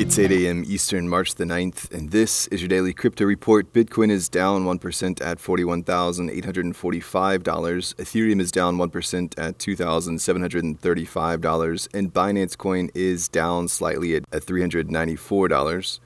It's 8 a.m. Eastern, March the 9th, and this is your daily crypto report. Bitcoin is down 1% at $41,845. Ethereum is down 1% at $2,735. And Binance Coin is down slightly at, at $394.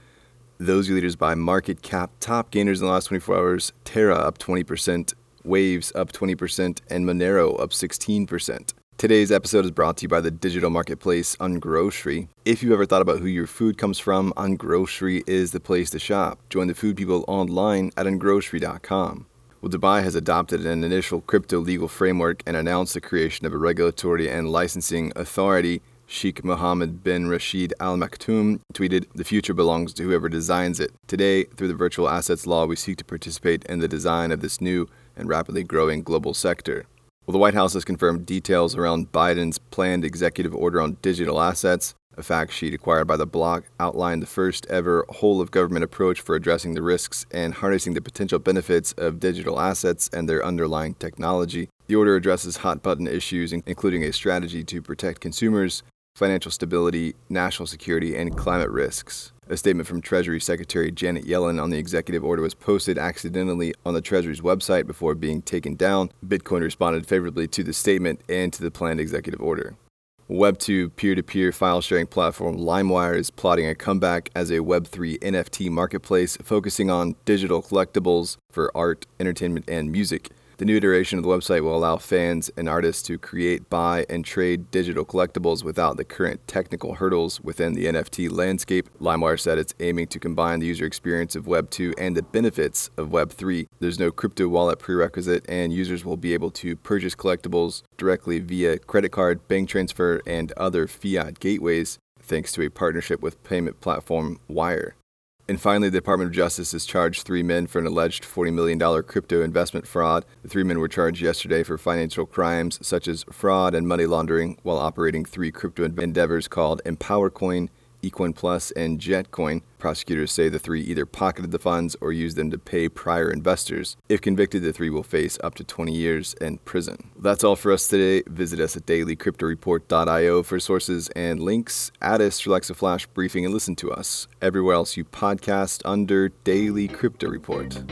Those are leaders by market cap. Top gainers in the last 24 hours Terra up 20%, Waves up 20%, and Monero up 16%. Today's episode is brought to you by the digital marketplace Ungrocery. If you've ever thought about who your food comes from, Ungrocery is the place to shop. Join the food people online at ungrocery.com. Well, Dubai has adopted an initial crypto legal framework and announced the creation of a regulatory and licensing authority. Sheikh Mohammed bin Rashid Al Maktoum tweeted, The future belongs to whoever designs it. Today, through the virtual assets law, we seek to participate in the design of this new and rapidly growing global sector. Well, the White House has confirmed details around Biden's planned executive order on digital assets. A fact sheet acquired by the block outlined the first ever whole of government approach for addressing the risks and harnessing the potential benefits of digital assets and their underlying technology. The order addresses hot button issues, including a strategy to protect consumers, financial stability, national security, and climate risks. A statement from Treasury Secretary Janet Yellen on the executive order was posted accidentally on the Treasury's website before being taken down. Bitcoin responded favorably to the statement and to the planned executive order. Web2 peer to peer file sharing platform LimeWire is plotting a comeback as a Web3 NFT marketplace focusing on digital collectibles for art, entertainment, and music. The new iteration of the website will allow fans and artists to create, buy, and trade digital collectibles without the current technical hurdles within the NFT landscape. LimeWire said it's aiming to combine the user experience of Web 2 and the benefits of Web 3. There's no crypto wallet prerequisite, and users will be able to purchase collectibles directly via credit card, bank transfer, and other fiat gateways thanks to a partnership with payment platform Wyre. And finally, the Department of Justice has charged three men for an alleged $40 million crypto investment fraud. The three men were charged yesterday for financial crimes such as fraud and money laundering while operating three crypto endeavors called EmpowerCoin, Ecoin Plus, and Jetcoin. Prosecutors say the three either pocketed the funds or used them to pay prior investors. If convicted, the three will face up to 20 years in prison. That's all for us today. Visit us at dailycryptoreport.io for sources and links. Add us to Alexa Flash Briefing and listen to us everywhere else you podcast under Daily Crypto Report.